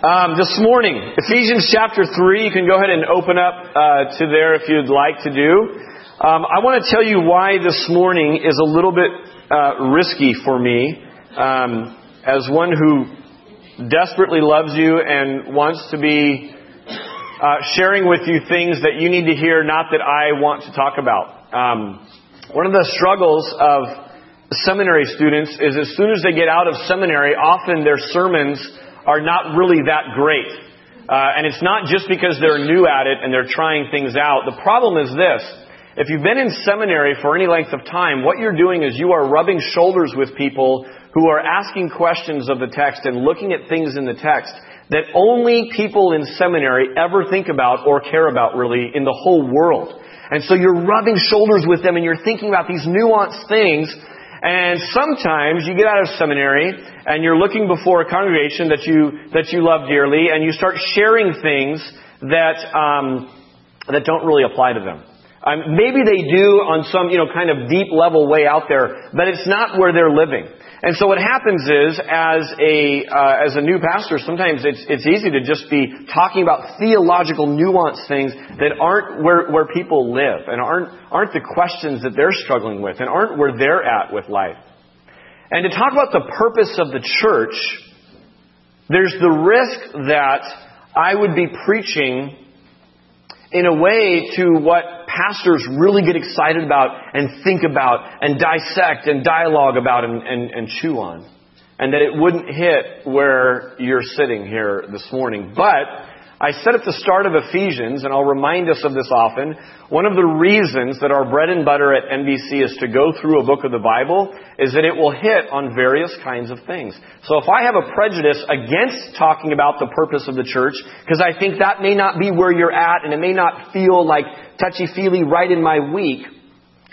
Um, this morning, Ephesians chapter 3, you can go ahead and open up uh, to there if you'd like to do. Um, I want to tell you why this morning is a little bit uh, risky for me um, as one who desperately loves you and wants to be uh, sharing with you things that you need to hear, not that I want to talk about. Um, one of the struggles of seminary students is as soon as they get out of seminary, often their sermons are not really that great. Uh, and it's not just because they're new at it and they're trying things out. The problem is this. If you've been in seminary for any length of time, what you're doing is you are rubbing shoulders with people who are asking questions of the text and looking at things in the text that only people in seminary ever think about or care about really in the whole world. And so you're rubbing shoulders with them and you're thinking about these nuanced things and sometimes you get out of seminary and you're looking before a congregation that you, that you love dearly and you start sharing things that, um, that don't really apply to them. Um, maybe they do on some, you know, kind of deep level way out there, but it's not where they're living. And so what happens is, as a uh, as a new pastor, sometimes it's it's easy to just be talking about theological nuanced things that aren't where where people live and aren't aren't the questions that they're struggling with and aren't where they're at with life. And to talk about the purpose of the church, there's the risk that I would be preaching in a way to what pastors really get excited about and think about and dissect and dialogue about and, and, and chew on. And that it wouldn't hit where you're sitting here this morning. But I said at the start of Ephesians, and I'll remind us of this often, one of the reasons that our bread and butter at NBC is to go through a book of the Bible is that it will hit on various kinds of things. So if I have a prejudice against talking about the purpose of the church, because I think that may not be where you're at and it may not feel like touchy-feely right in my week,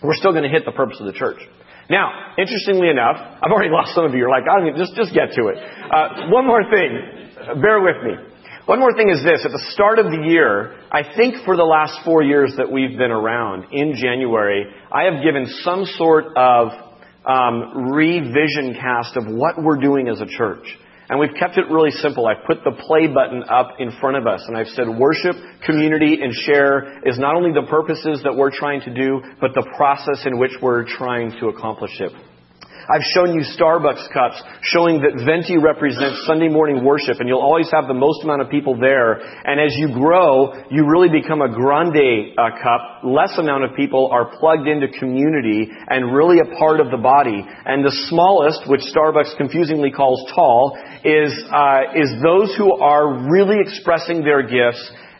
we're still going to hit the purpose of the church. Now, interestingly enough, I've already lost some of you. You're like, I mean, just, just get to it. Uh, one more thing. Bear with me. One more thing is this. At the start of the year, I think for the last four years that we've been around, in January, I have given some sort of um, revision cast of what we're doing as a church. And we've kept it really simple. I've put the play button up in front of us and I've said worship, community, and share is not only the purposes that we're trying to do, but the process in which we're trying to accomplish it. I've shown you Starbucks cups showing that Venti represents Sunday morning worship and you'll always have the most amount of people there. And as you grow, you really become a grande uh, cup. Less amount of people are plugged into community and really a part of the body. And the smallest, which Starbucks confusingly calls tall, is, uh, is those who are really expressing their gifts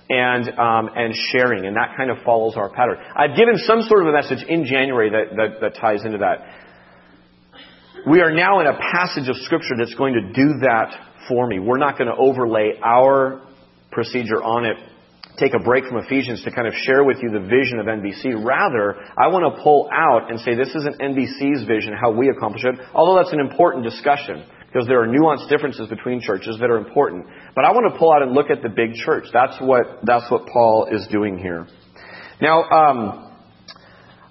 and um, and sharing, and that kind of follows our pattern. I've given some sort of a message in January that, that, that ties into that. We are now in a passage of Scripture that's going to do that for me. We're not going to overlay our procedure on it, take a break from Ephesians to kind of share with you the vision of NBC. Rather, I want to pull out and say this isn't NBC's vision, how we accomplish it, although that's an important discussion because there are nuanced differences between churches that are important. But I want to pull out and look at the big church. That's what, that's what Paul is doing here. Now, um,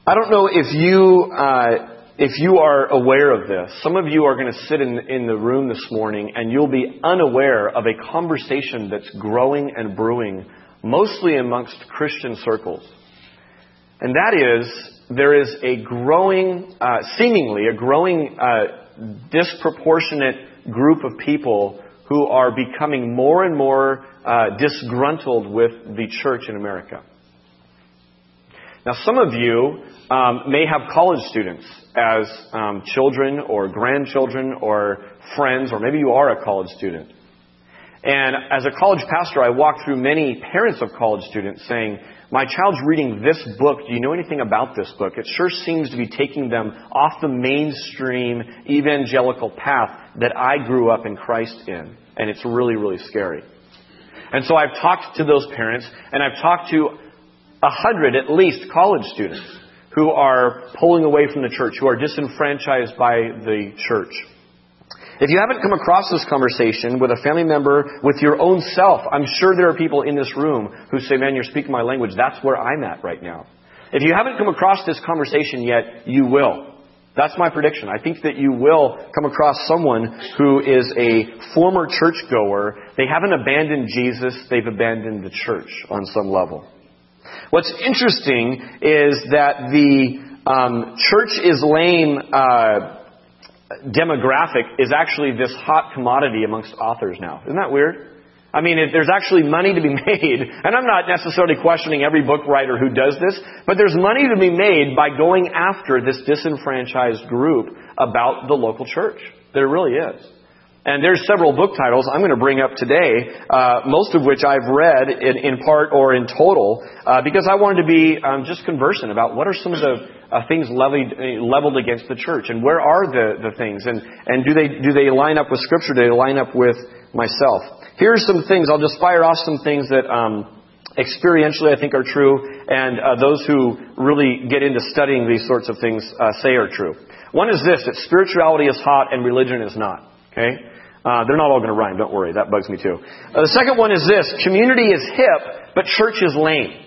I don't know if you, uh, if you are aware of this, some of you are going to sit in, in the room this morning and you'll be unaware of a conversation that's growing and brewing, mostly amongst Christian circles. And that is, there is a growing, uh, seemingly a growing uh, disproportionate group of people who are becoming more and more uh, disgruntled with the church in America. Now, some of you um, may have college students as um, children or grandchildren or friends, or maybe you are a college student. And as a college pastor, I walk through many parents of college students saying, My child's reading this book. Do you know anything about this book? It sure seems to be taking them off the mainstream evangelical path that I grew up in Christ in. And it's really, really scary. And so I've talked to those parents, and I've talked to a hundred at least college students who are pulling away from the church, who are disenfranchised by the church. If you haven't come across this conversation with a family member, with your own self, I'm sure there are people in this room who say, man, you're speaking my language. That's where I'm at right now. If you haven't come across this conversation yet, you will. That's my prediction. I think that you will come across someone who is a former churchgoer. They haven't abandoned Jesus, they've abandoned the church on some level. What's interesting is that the um, church is lame uh, demographic is actually this hot commodity amongst authors now. Isn't that weird? I mean, if there's actually money to be made, and I'm not necessarily questioning every book writer who does this, but there's money to be made by going after this disenfranchised group about the local church. There really is. And there's several book titles I'm going to bring up today, uh, most of which I've read in, in part or in total, uh, because I wanted to be um, just conversant about what are some of the uh, things levied, uh, leveled against the church, and where are the, the things, and, and do they do they line up with Scripture? Do they line up with myself? Here are some things. I'll just fire off some things that um, experientially I think are true, and uh, those who really get into studying these sorts of things uh, say are true. One is this: that spirituality is hot and religion is not. Okay. Uh, they're not all going to rhyme. Don't worry. That bugs me too. Uh, the second one is this: community is hip, but church is lame.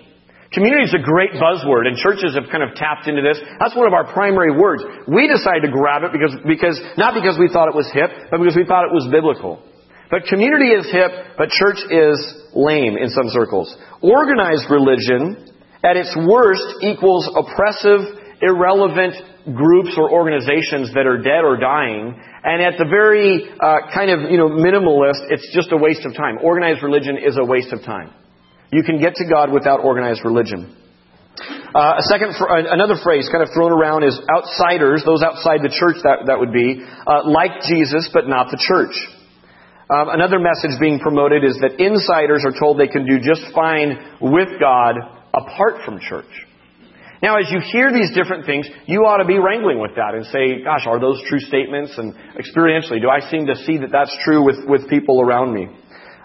Community is a great buzzword, and churches have kind of tapped into this. That's one of our primary words. We decided to grab it because, because not because we thought it was hip, but because we thought it was biblical. But community is hip, but church is lame in some circles. Organized religion, at its worst, equals oppressive, irrelevant groups or organizations that are dead or dying. And at the very uh, kind of you know minimalist, it's just a waste of time. Organized religion is a waste of time. You can get to God without organized religion. Uh, a second, another phrase kind of thrown around is outsiders, those outside the church that, that would be, uh, like Jesus, but not the church. Um, another message being promoted is that insiders are told they can do just fine with God apart from church. Now, as you hear these different things, you ought to be wrangling with that and say, gosh, are those true statements? And experientially, do I seem to see that that's true with, with people around me?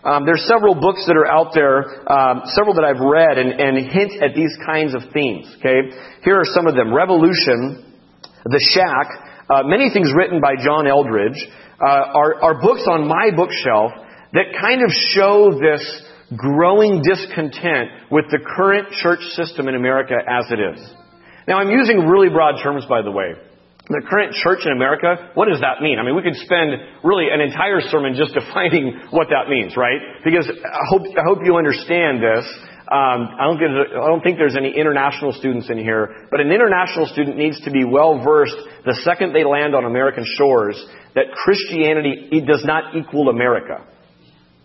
Um, there's several books that are out there, um, several that I've read, and, and hint at these kinds of themes. Okay, here are some of them: Revolution, The Shack, uh, many things written by John Eldredge uh, are, are books on my bookshelf that kind of show this growing discontent with the current church system in America as it is. Now, I'm using really broad terms, by the way. The current church in America, what does that mean? I mean, we could spend really an entire sermon just defining what that means, right? Because I hope, I hope you understand this. Um, I, don't get, I don't think there's any international students in here, but an international student needs to be well versed the second they land on American shores that Christianity does not equal America,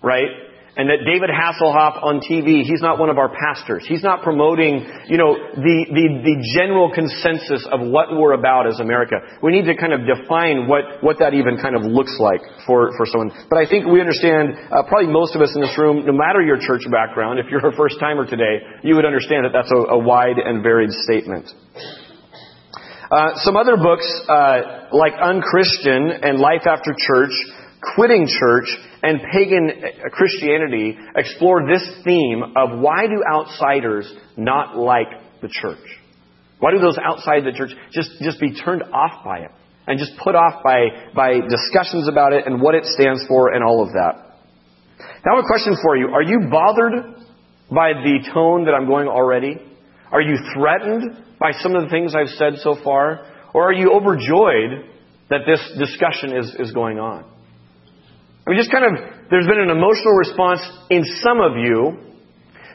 right? And that David Hasselhoff on TV, he's not one of our pastors. He's not promoting, you know, the, the, the general consensus of what we're about as America. We need to kind of define what, what that even kind of looks like for, for someone. But I think we understand, uh, probably most of us in this room, no matter your church background, if you're a first timer today, you would understand that that's a, a wide and varied statement. Uh, some other books, uh, like Unchristian and Life After Church, Quitting Church, and Pagan uh, Christianity, explore this theme of why do outsiders not like the church? Why do those outside the church just, just be turned off by it? And just put off by, by discussions about it and what it stands for and all of that. Now, I have a question for you. Are you bothered by the tone that I'm going already? Are you threatened by some of the things I've said so far? Or are you overjoyed that this discussion is, is going on? I mean, just kind of, there's been an emotional response in some of you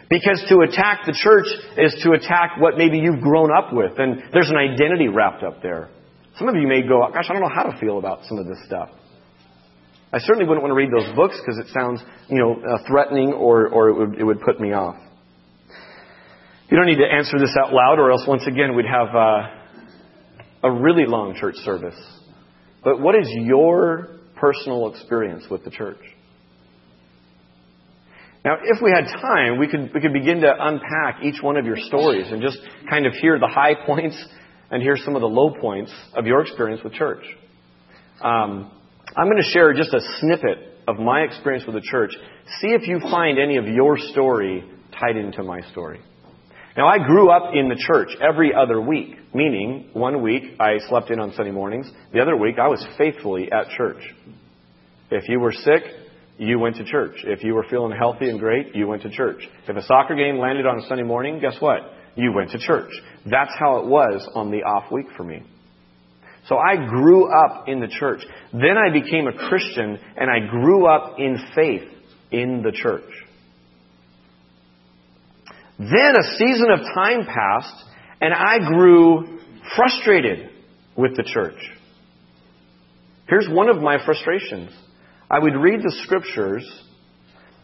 because to attack the church is to attack what maybe you've grown up with, and there's an identity wrapped up there. Some of you may go, gosh, I don't know how to feel about some of this stuff. I certainly wouldn't want to read those books because it sounds, you know, uh, threatening or, or it, would, it would put me off. You don't need to answer this out loud, or else once again we'd have uh, a really long church service. But what is your personal experience with the church? Now, if we had time, we could, we could begin to unpack each one of your stories and just kind of hear the high points and hear some of the low points of your experience with church. Um, I'm going to share just a snippet of my experience with the church. See if you find any of your story tied into my story. Now, I grew up in the church every other week, meaning one week I slept in on Sunday mornings, the other week I was faithfully at church. If you were sick, you went to church. If you were feeling healthy and great, you went to church. If a soccer game landed on a Sunday morning, guess what? You went to church. That's how it was on the off week for me. So I grew up in the church. Then I became a Christian and I grew up in faith in the church. Then a season of time passed and I grew frustrated with the church. Here's one of my frustrations. I would read the scriptures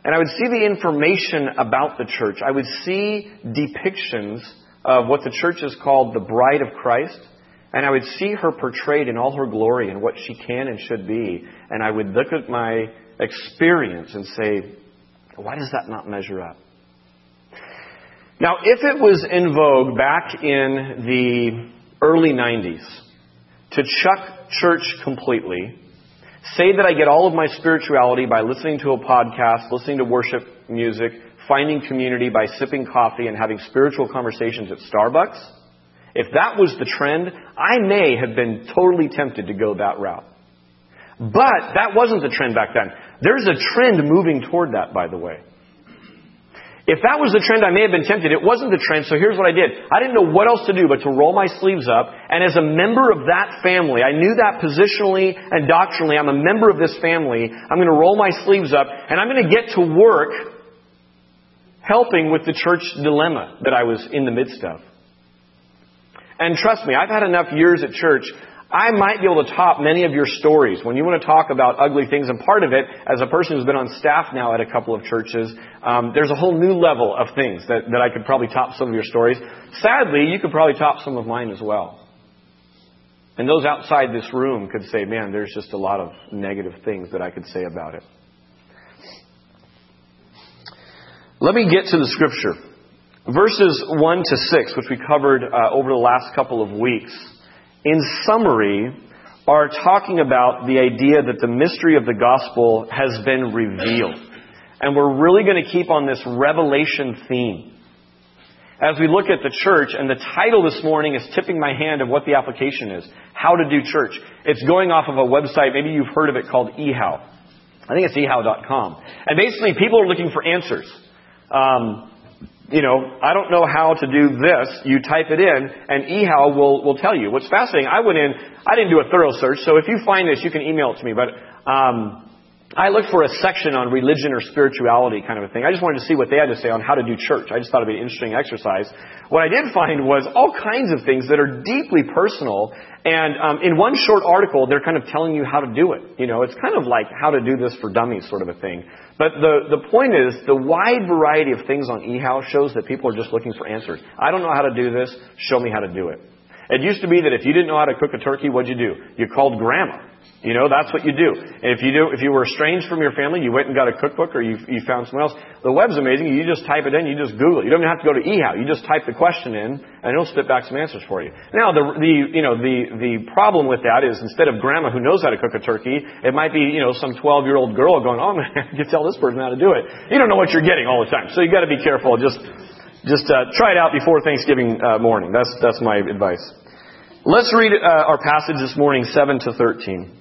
and I would see the information about the church. I would see depictions of what the church is called the bride of Christ. And I would see her portrayed in all her glory and what she can and should be. And I would look at my experience and say, why does that not measure up? Now, if it was in vogue back in the early 90s to chuck church completely, say that I get all of my spirituality by listening to a podcast, listening to worship music, finding community by sipping coffee and having spiritual conversations at Starbucks, if that was the trend, I may have been totally tempted to go that route. But that wasn't the trend back then. There's a trend moving toward that, by the way. If that was the trend, I may have been tempted. It wasn't the trend, so here's what I did. I didn't know what else to do but to roll my sleeves up, and as a member of that family, I knew that positionally and doctrinally, I'm a member of this family, I'm going to roll my sleeves up, and I'm going to get to work helping with the church dilemma that I was in the midst of. And trust me, I've had enough years at church I might be able to top many of your stories when you want to talk about ugly things. And part of it, as a person who's been on staff now at a couple of churches, um, there's a whole new level of things that, that I could probably top some of your stories. Sadly, you could probably top some of mine as well. And those outside this room could say, man, there's just a lot of negative things that I could say about it. Let me get to the scripture. Verses 1 to 6, which we covered uh, over the last couple of weeks in summary, are talking about the idea that the mystery of the gospel has been revealed. And we're really going to keep on this revelation theme. As we look at the church, and the title this morning is tipping my hand of what the application is. How to do church. It's going off of a website, maybe you've heard of it called eHow. I think it's eHow.com. And basically, people are looking for answers. Um, you know, I don't know how to do this. You type it in, and eHow will, will tell you. What's fascinating, I went in, I didn't do a thorough search, so if you find this, you can email it to me. But um, I looked for a section on religion or spirituality kind of a thing. I just wanted to see what they had to say on how to do church. I just thought it'd be an interesting exercise. What I did find was all kinds of things that are deeply personal. And um, in one short article, they're kind of telling you how to do it. You know, it's kind of like how to do this for dummies sort of a thing. But the, the point is, the wide variety of things on eHow shows that people are just looking for answers. I don't know how to do this. Show me how to do it. It used to be that if you didn't know how to cook a turkey, what'd you do? You called grandma. You know, that's what you do. If you do, if you were estranged from your family, you went and got a cookbook or you, you found someone else. The web's amazing. You just type it in, you just Google it. You don't even have to go to eHow. You just type the question in and it'll spit back some answers for you. Now, the, the, you know, the, the problem with that is instead of grandma who knows how to cook a turkey, it might be, you know, some 12 year old girl going, oh man, you tell this person how to do it. You don't know what you're getting all the time. So you gotta be careful. Just, just, uh, try it out before Thanksgiving uh, morning. That's, that's my advice. Let's read uh, our passage this morning, 7 to 13.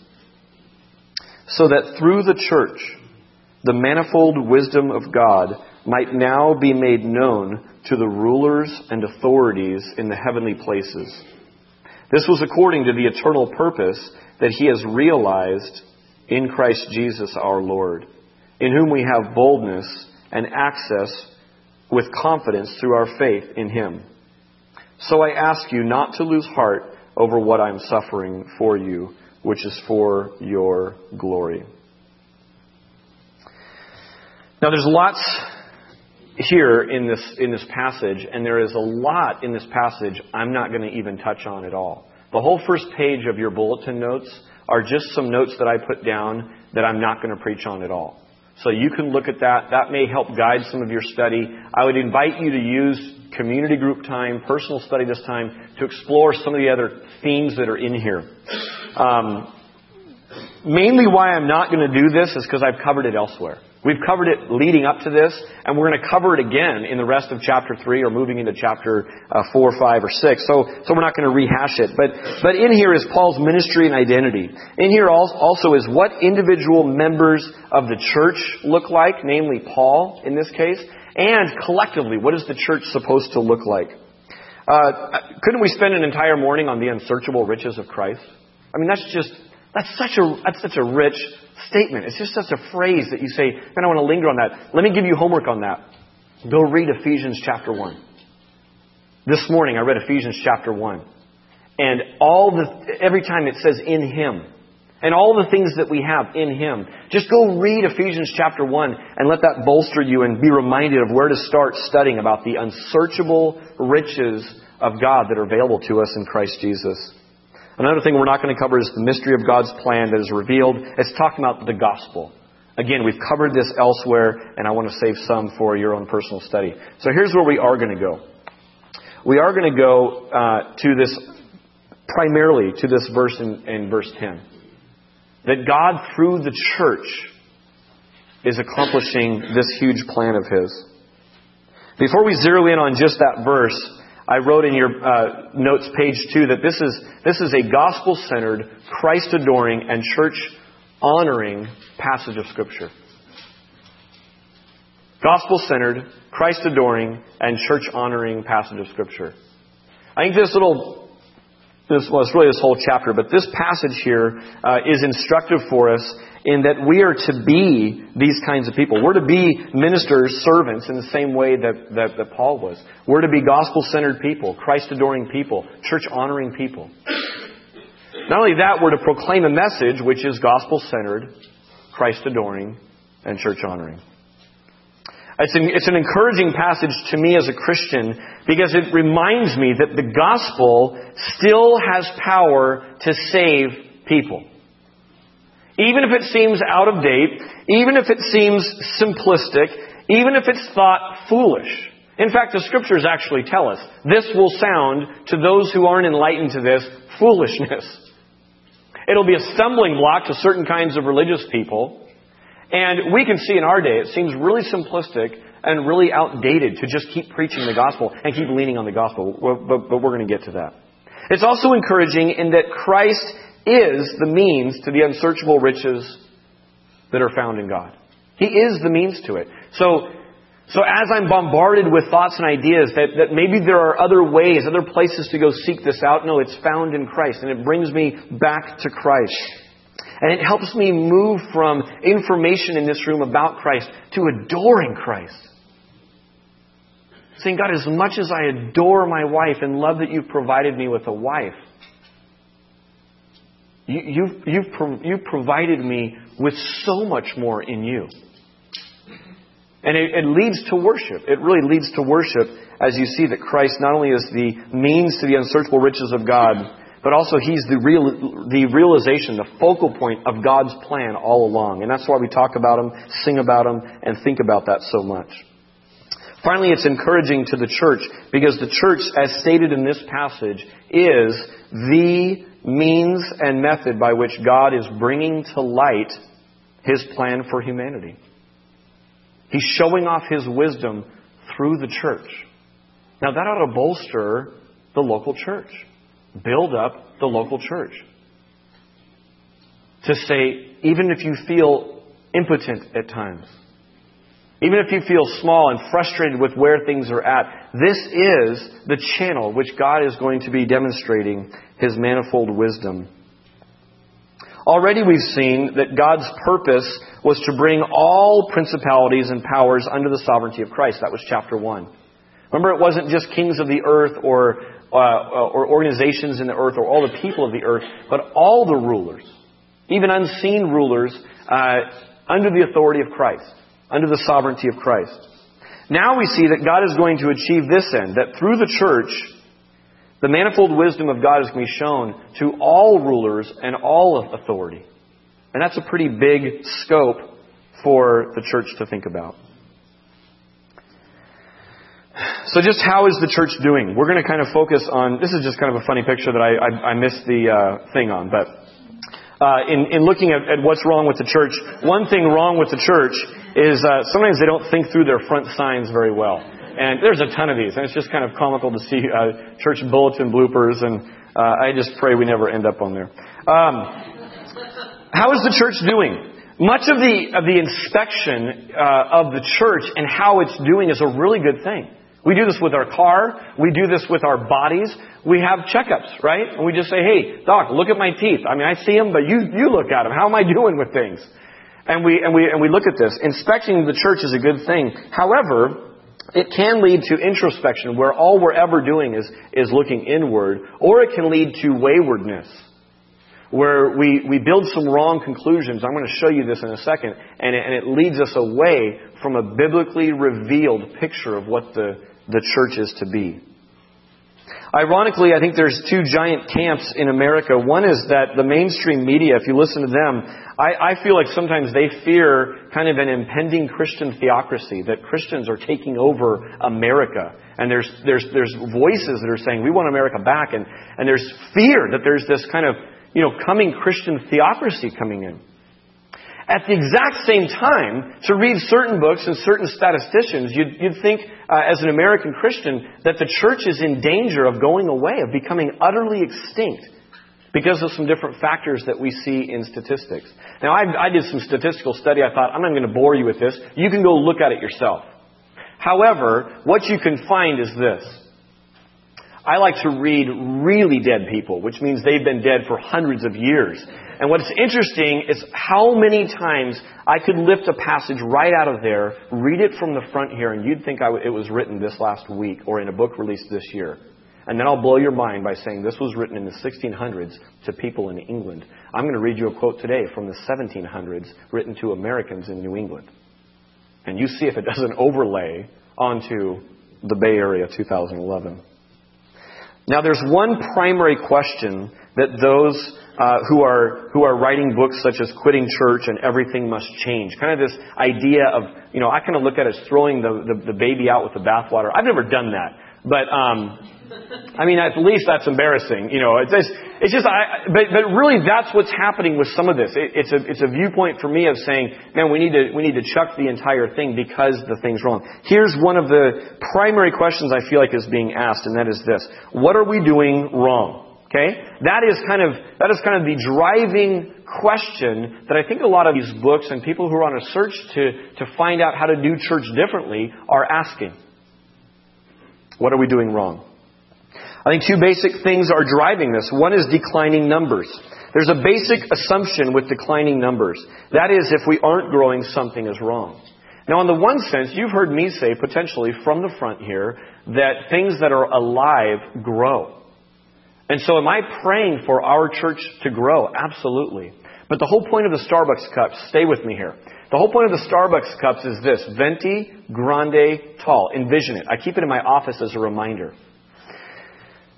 so that through the church the manifold wisdom of God might now be made known to the rulers and authorities in the heavenly places. This was according to the eternal purpose that He has realized in Christ Jesus our Lord, in whom we have boldness and access with confidence through our faith in Him. So I ask you not to lose heart over what I'm suffering for you which is for your glory. Now, there's lots here in this, in this passage, and there is a lot in this passage I'm not going to even touch on at all. The whole first page of your bulletin notes are just some notes that I put down that I'm not going to preach on at all. So you can look at that. That may help guide some of your study. I would invite you to use community group time, personal study this time, to explore some of the other themes that are in here. Um, mainly why I'm not going to do this is because I've covered it elsewhere. We've covered it leading up to this, and we're going to cover it again in the rest of chapter 3 or moving into chapter uh, 4, 5, or 6. So, so we're not going to rehash it. But, but in here is Paul's ministry and identity. In here also is what individual members of the church look like, namely Paul in this case, and collectively, what is the church supposed to look like? Uh, couldn't we spend an entire morning on the unsearchable riches of Christ? I mean, that's just, that's such a, that's such a rich statement. It's just such a phrase that you say, man, I want to linger on that. Let me give you homework on that. Go read Ephesians chapter 1. This morning I read Ephesians chapter 1. And all the, every time it says in Him, and all the things that we have in Him. Just go read Ephesians chapter 1 and let that bolster you and be reminded of where to start studying about the unsearchable riches of God that are available to us in Christ Jesus. Another thing we're not going to cover is the mystery of God's plan that is revealed. It's talking about the gospel. Again, we've covered this elsewhere, and I want to save some for your own personal study. So here's where we are going to go. We are going to go uh, to this, primarily to this verse in, in verse 10. That God, through the church, is accomplishing this huge plan of His. Before we zero in on just that verse, I wrote in your uh, notes, page two, that this is, this is a gospel centered, Christ adoring, and church honoring passage of Scripture. Gospel centered, Christ adoring, and church honoring passage of Scripture. I think this little, this, well, it's really this whole chapter, but this passage here uh, is instructive for us in that we are to be these kinds of people. We're to be ministers, servants in the same way that, that, that Paul was. We're to be gospel centered people, Christ adoring people, church honoring people. Not only that, we're to proclaim a message which is gospel centered, Christ adoring, and church honoring. It's an, it's an encouraging passage to me as a Christian because it reminds me that the gospel still has power to save people. Even if it seems out of date, even if it seems simplistic, even if it's thought foolish. In fact, the scriptures actually tell us this will sound to those who aren't enlightened to this foolishness. It'll be a stumbling block to certain kinds of religious people. And we can see in our day, it seems really simplistic and really outdated to just keep preaching the gospel and keep leaning on the gospel. But, we're going to get to that. It's also encouraging in that Christ is the means to the unsearchable riches that are found in God. He is the means to it. So, so as I'm bombarded with thoughts and ideas that, that maybe there are other ways, other places to go seek this out, no, it's found in Christ. And it brings me back to Christ. And it helps me move from information in this room about Christ to adoring Christ. Saying, God, as much as I adore my wife and love that you've provided me with a wife, you, you've, you've, you've provided me with so much more in you. And it, it, leads to worship. It really leads to worship as you see that Christ not only is the means to the unsearchable riches of God, but also He's the, real, the realization, the focal point of God's plan all along. And that's why we talk about Him, sing about Him, and think about that so much. Finally, it's encouraging to the church because the church, as stated in this passage, is the means and method by which God is bringing to light His plan for humanity. He's showing off His wisdom through the church. Now, that ought to bolster the local church, build up the local church. To say, even if you feel impotent at times, even if you feel small and frustrated with where things are at, this is the channel which God is going to be demonstrating His manifold wisdom. Already we've seen that God's purpose was to bring all principalities and powers under the sovereignty of Christ. That was chapter 1. Remember, it wasn't just kings of the earth or, uh, or organizations in the earth or all the people of the earth, but all the rulers, even unseen rulers, uh, under the authority of Christ under the sovereignty of Christ. Now we see that God is going to achieve this end, that through the church, the manifold wisdom of God is going to be shown to all rulers and all authority. And that's a pretty big scope for the church to think about. So just how is the church doing? We're going to kind of focus on, this is just kind of a funny picture that I, I, I missed the uh, thing on, but uh, in, in looking at, at, what's wrong with the church, one thing wrong with the church is uh, sometimes they don't think through their front signs very well. And there's a ton of these, and it's just kind of comical to see uh, church bulletin bloopers, and uh, I just pray we never end up on there. Um, how is the church doing? Much of the, of the inspection uh, of the church and how it's doing is a really good thing. We do this with our car. We do this with our bodies. We have checkups, right? And we just say, hey, doc, look at my teeth. I mean, I see them, but you, you look at them. How am I doing with things? And we, and we, and we look at this. Inspecting the church is a good thing. However, it can lead to introspection where all we're ever doing is, is looking inward, or it can lead to waywardness where we, we build some wrong conclusions. I'm going to show you this in a second. And it, and it leads us away from a biblically revealed picture of what the, the church is to be. Ironically, I think there's two giant camps in America. One is that the mainstream media, if you listen to them, I, I feel like sometimes they fear kind of an impending Christian theocracy, that Christians are taking over America. And there's, there's, there's voices that are saying, we want America back. And, and there's fear that there's this kind of you know, coming Christian theocracy coming in. At the exact same time, to read certain books and certain statisticians, you'd, you'd think, uh, as an American Christian, that the church is in danger of going away, of becoming utterly extinct because of some different factors that we see in statistics. Now, I, I did some statistical study. I thought, I'm not going to bore you with this. You can go look at it yourself. However, what you can find is this. I like to read really dead people, which means they've been dead for hundreds of years. And what's interesting is how many times I could lift a passage right out of there, read it from the front here, and you'd think it was written this last week or in a book released this year. And then I'll blow your mind by saying this was written in the 1600s to people in England. I'm going to read you a quote today from the 1700s written to Americans in New England. And you see if it doesn't overlay onto the Bay Area 2011. Now, there's one primary question that those uh, who are who are writing books such as Quitting Church and Everything Must Change, kind of this idea of you know I kind of look at it as throwing the, the, the baby out with the bathwater. I've never done that, but um, I mean, at least that's embarrassing. You know, it's, it's just, I, but, but really that's what's happening with some of this. It, it's a, it's a viewpoint for me of saying, man, we need to, we need to chuck the entire thing because the thing's wrong. Here's one of the primary questions I feel like is being asked, and that is this. What are we doing wrong? Okay? That is kind of, that is kind of the driving question that I think a lot of these books and people who are on a search to, to find out how to do church differently are asking. What are we doing wrong? I think two basic things are driving this. One is declining numbers. There's a basic assumption with declining numbers. That is, if we aren't growing, something is wrong. Now, in the one sense, you've heard me say potentially from the front here that things that are alive grow. And so, am I praying for our church to grow? Absolutely. But the whole point of the Starbucks cup, stay with me here. The whole point of the Starbucks cups is this venti, grande, tall. Envision it. I keep it in my office as a reminder.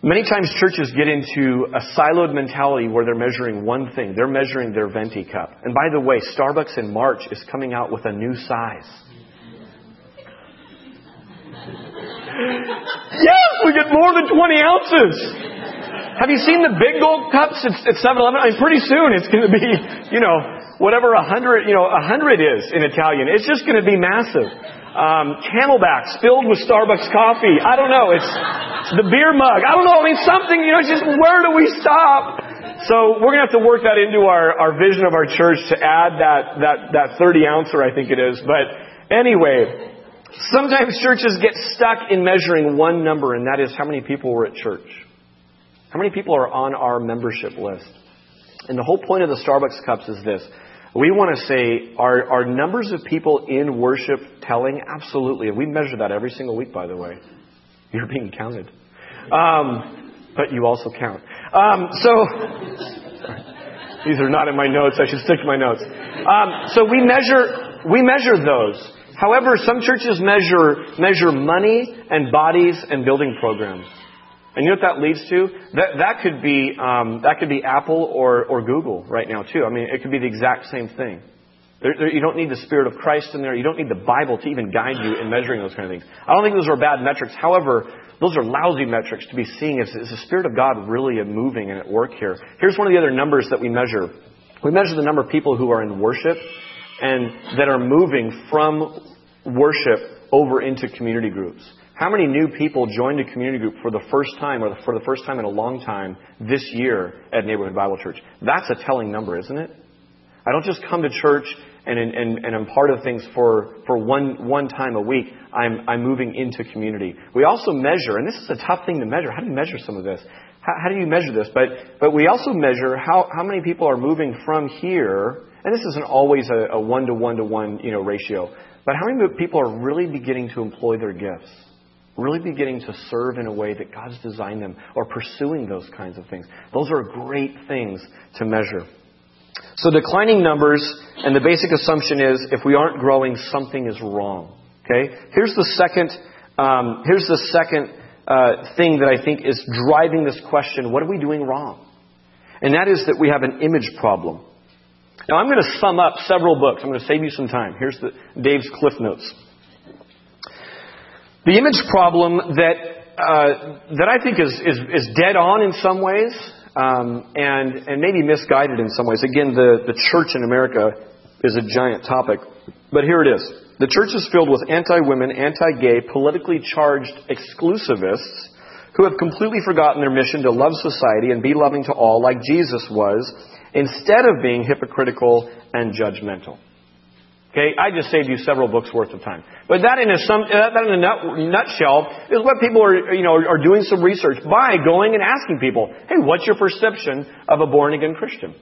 Many times churches get into a siloed mentality where they're measuring one thing. They're measuring their venti cup. And by the way, Starbucks in March is coming out with a new size. yes, we get more than 20 ounces. Have you seen the big gold cups at, 7-Eleven? I mean, pretty soon it's going to be, you know, whatever a hundred, you know, a hundred is in Italian. It's just going to be massive um, camelbacks filled with Starbucks coffee. I don't know. It's the beer mug. I don't know. I mean, something, you know, it's just where do we stop? So we're going to have to work that into our, our vision of our church to add that, that, that 30 ouncer, I think it is. But anyway, sometimes churches get stuck in measuring one number, and that is how many people were at church. How many people are on our membership list? And the whole point of the Starbucks cups is this we want to say, are, are numbers of people in worship telling? Absolutely. We measure that every single week, by the way. You're being counted. Um, but you also count. Um, so, these are not in my notes. I should stick to my notes. Um, so we measure, we measure those. However, some churches measure, measure money and bodies and building programs. And you know what that leads to? That, that could be, um, that could be Apple or, or Google right now too. I mean, it could be the exact same thing. There, there, you don't need the Spirit of Christ in there. You don't need the Bible to even guide you in measuring those kind of things. I don't think those are bad metrics. However, those are lousy metrics to be seeing. Is, is the Spirit of God really moving and at work here? Here's one of the other numbers that we measure. We measure the number of people who are in worship and that are moving from worship over into community groups. How many new people joined a community group for the first time or for the first time in a long time this year at Neighborhood Bible Church? That's a telling number, isn't it? I don't just come to church and, and, and I'm part of things for, for one, one time a week. I'm, I'm moving into community. We also measure, and this is a tough thing to measure. How do you measure some of this? How, how do you measure this? But, but we also measure how, how many people are moving from here, and this isn't always a, one to one to one you know, ratio, but how many people are really beginning to employ their gifts? Really beginning to serve in a way that God's designed them or pursuing those kinds of things. Those are great things to measure. So declining numbers, and the basic assumption is if we aren't growing, something is wrong. Okay? Here's the second, um, here's the second uh, thing that I think is driving this question what are we doing wrong? And that is that we have an image problem. Now, I'm going to sum up several books. I'm going to save you some time. Here's the, Dave's Cliff Notes. The image problem that, uh, that I think is, is, is dead on in some ways um, and, and maybe misguided in some ways. Again, the, the church in America is a giant topic, but here it is. The church is filled with anti women, anti gay, politically charged exclusivists who have completely forgotten their mission to love society and be loving to all like Jesus was, instead of being hypocritical and judgmental. Okay, I just saved you several books worth of time. But that in a, some, uh, that in a nut, nutshell is what people are, you know, are doing some research by going and asking people, hey, what's your perception of a born again Christian?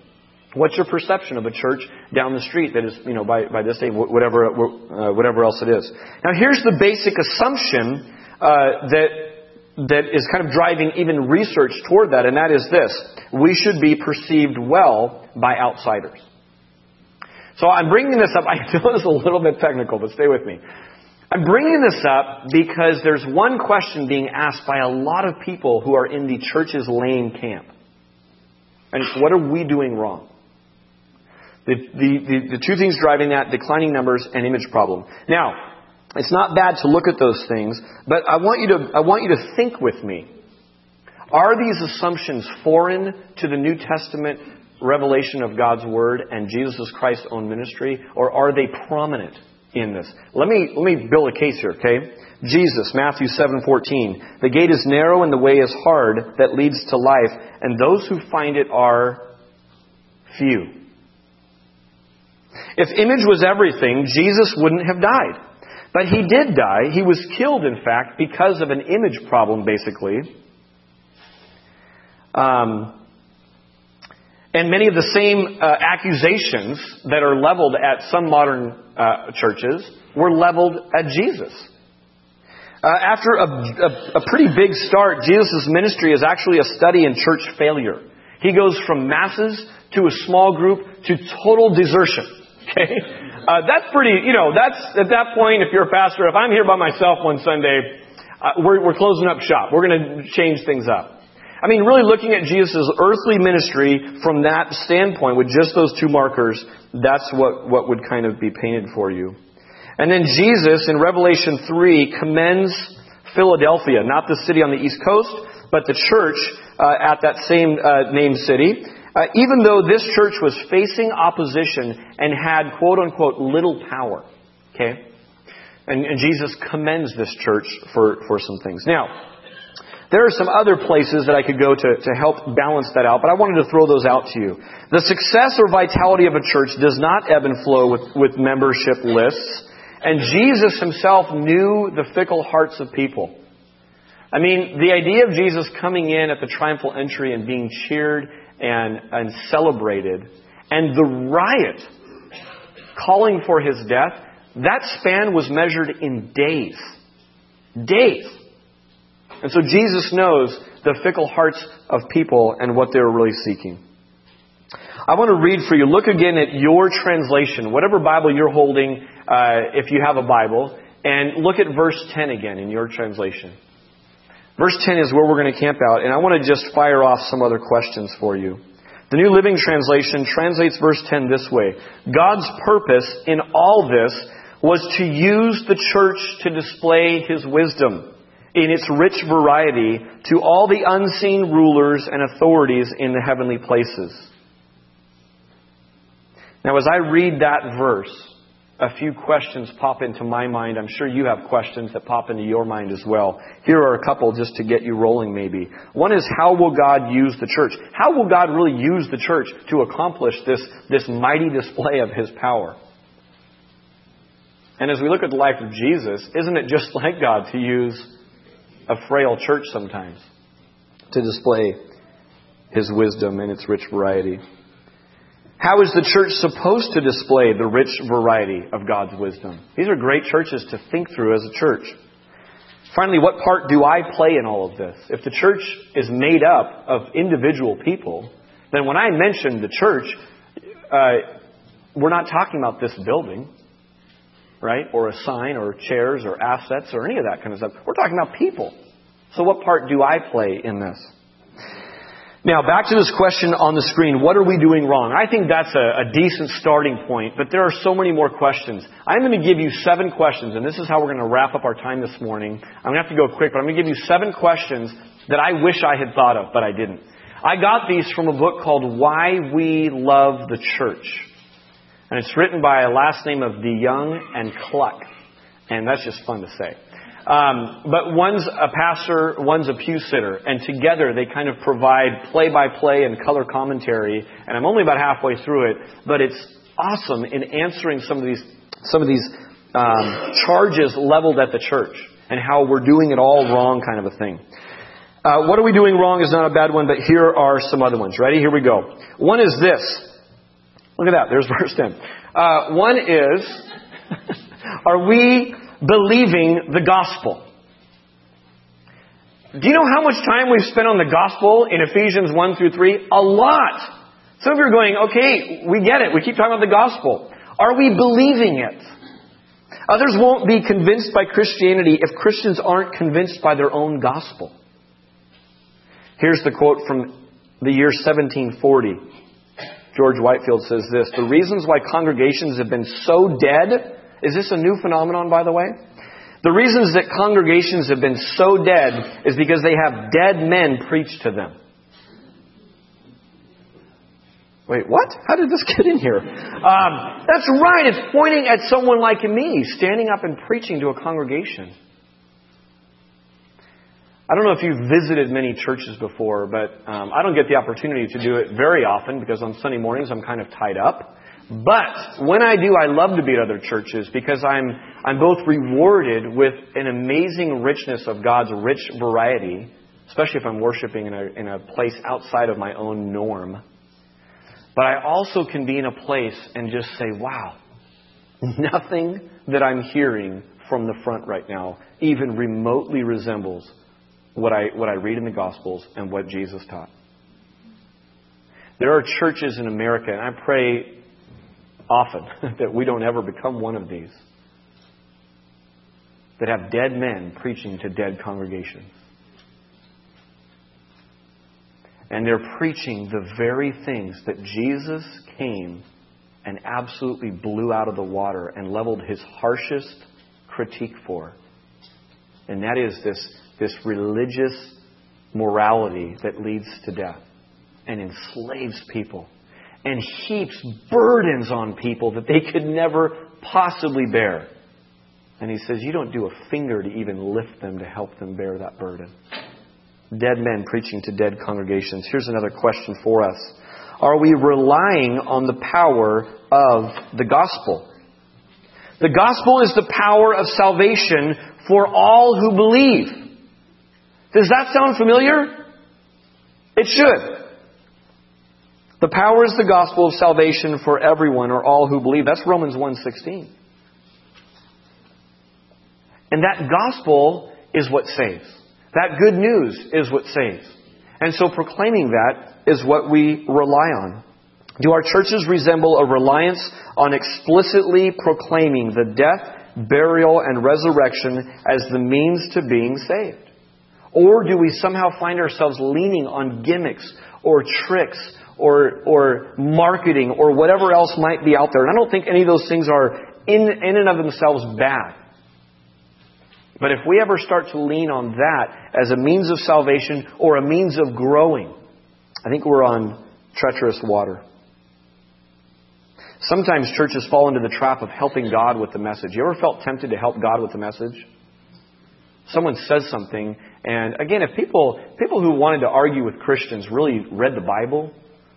What's your perception of a church down the street that is, you know, by, by this day, whatever, uh, whatever else it is? Now here's the basic assumption, uh, that, that is kind of driving even research toward that, and that is this. We should be perceived well by outsiders. So I'm bringing this up. I know it's a little bit technical, but stay with me. I'm bringing this up because there's one question being asked by a lot of people who are in the church's lame camp. And what are we doing wrong? The, the, the, the two things driving that, declining numbers and image problem. Now, it's not bad to look at those things, but I want you to, I want you to think with me. Are these assumptions foreign to the New Testament revelation of God's Word and Jesus Christ's own ministry, or are they prominent in this? Let me, let me build a case here, okay? Jesus, Matthew 7:14. The gate is narrow and the way is hard that leads to life, and those who find it are few. If image was everything, Jesus wouldn't have died. But he did die. He was killed, in fact, because of an image problem, basically. Um, and many of the same uh, accusations that are leveled at some modern uh, churches were leveled at Jesus. Uh, after a, a, a pretty big start, Jesus' ministry is actually a study in church failure. He goes from masses to a small group to total desertion. Okay? Uh, that's pretty, you know, that's, at that point, if you're a pastor, if I'm here by myself one Sunday, uh, we're, we're closing up shop. We're going to change things up. I mean, really looking at Jesus' earthly ministry from that standpoint with just those two markers, that's what, what would kind of be painted for you. And then Jesus in Revelation 3 commends Philadelphia, not the city on the East Coast, but the church uh, at that same uh, named city. Uh, even though this church was facing opposition and had quote unquote little power. Okay? And, and Jesus commends this church for, for some things. Now, there are some other places that I could go to, to help balance that out, but I wanted to throw those out to you. The success or vitality of a church does not ebb and flow with, with membership lists. And Jesus himself knew the fickle hearts of people. I mean, the idea of Jesus coming in at the triumphal entry and being cheered and, and celebrated, and the riot calling for his death, that span was measured in days. Days. And so Jesus knows the fickle hearts of people and what they're really seeking. I want to read for you. Look again at your translation, whatever Bible you're holding, uh, if you have a Bible, and look at verse 10 again in your translation. Verse 10 is where we're going to camp out, and I want to just fire off some other questions for you. The New Living Translation translates verse 10 this way God's purpose in all this was to use the church to display his wisdom in its rich variety to all the unseen rulers and authorities in the heavenly places. Now, as I read that verse, a few questions pop into my mind. I'm sure you have questions that pop into your mind as well. Here are a couple just to get you rolling, maybe. One is how will God use the church? How will God really use the church to accomplish this, this mighty display of His power? And as we look at the life of Jesus, isn't it just like God to use a frail church sometimes to display His wisdom in its rich variety? How is the church supposed to display the rich variety of God's wisdom? These are great churches to think through as a church. Finally, what part do I play in all of this? If the church is made up of individual people, then when I mention the church, uh, we're not talking about this building, right? Or a sign, or chairs, or assets, or any of that kind of stuff. We're talking about people. So, what part do I play in this? Now, back to this question on the screen what are we doing wrong? I think that's a, a, decent starting point, but there are so many more questions. I'm going to give you seven questions, and this is how we're going to wrap up our time this morning. I'm going to have to go quick, but I'm going to give you seven questions that I wish I had thought of, but I didn't. I got these from a book called Why We Love the Church. And it's written by a last name of DeYoung and Kluck. And that's just fun to say. Um, but one's a pastor, one's a pew sitter, and together they kind of provide play-by-play and color commentary. And I'm only about halfway through it, but it's awesome in answering some of these some of these um, charges leveled at the church and how we're doing it all wrong, kind of a thing. Uh, what are we doing wrong is not a bad one, but here are some other ones. Ready? Here we go. One is this. Look at that. There's verse 10. Uh, one is, are we believing the gospel. Do you know how much time we've spent on the gospel in Ephesians 1 through 3? A lot. Some of you are going, okay, we get it. We keep talking about the gospel. Are we believing it? Others won't be convinced by Christianity if Christians aren't convinced by their own gospel. Here's the quote from the year 1740. George Whitefield says this The reasons why congregations have been so dead is this a new phenomenon, by the way? The reasons that congregations have been so dead is because they have dead men preach to them. Wait, what? How did this get in here? Um, that's right. It's pointing at someone like me, standing up and preaching to a congregation. I don't know if you've visited many churches before, but um, I don't get the opportunity to do it very often because on Sunday mornings I'm kind of tied up. But when I do, I love to be at other churches because I'm, I'm both rewarded with an amazing richness of God's rich variety, especially if I'm worshiping in a, in a place outside of my own norm. But I also can be in a place and just say, wow, nothing that I'm hearing from the front right now even remotely resembles what I, what I read in the Gospels and what Jesus taught. There are churches in America, and I pray often that we don't ever become one of these that have dead men preaching to dead congregations. And they're preaching the very things that Jesus came and absolutely blew out of the water and leveled his harshest critique for. And that is this, this religious morality that leads to death and enslaves people and heaps burdens on people that they could never possibly bear. And he says, You don't do a finger to even lift them to help them bear that burden. Dead men preaching to dead congregations. Here's another question for us Are we relying on the power of the gospel? The gospel is the power of salvation for all who believe. Does that sound familiar? It should. The power is the gospel of salvation for everyone or all who believe. That's Romans 1:16. And that gospel is what saves. That good news is what saves. And so proclaiming that is what we rely on. Do our churches resemble a reliance on explicitly proclaiming the death, burial, and resurrection as the means to being saved? Or do we somehow find ourselves leaning on gimmicks or tricks or, or marketing or whatever else might be out there. And I don't think any of those things are in, in and of themselves bad. But if we ever start to lean on that as a means of salvation or a means of growing, I think we're on treacherous water. Sometimes churches fall into the trap of helping God with the message. You ever felt tempted to help God with the message? Someone says something, and again, if people people who wanted to argue with Christians really read the Bible,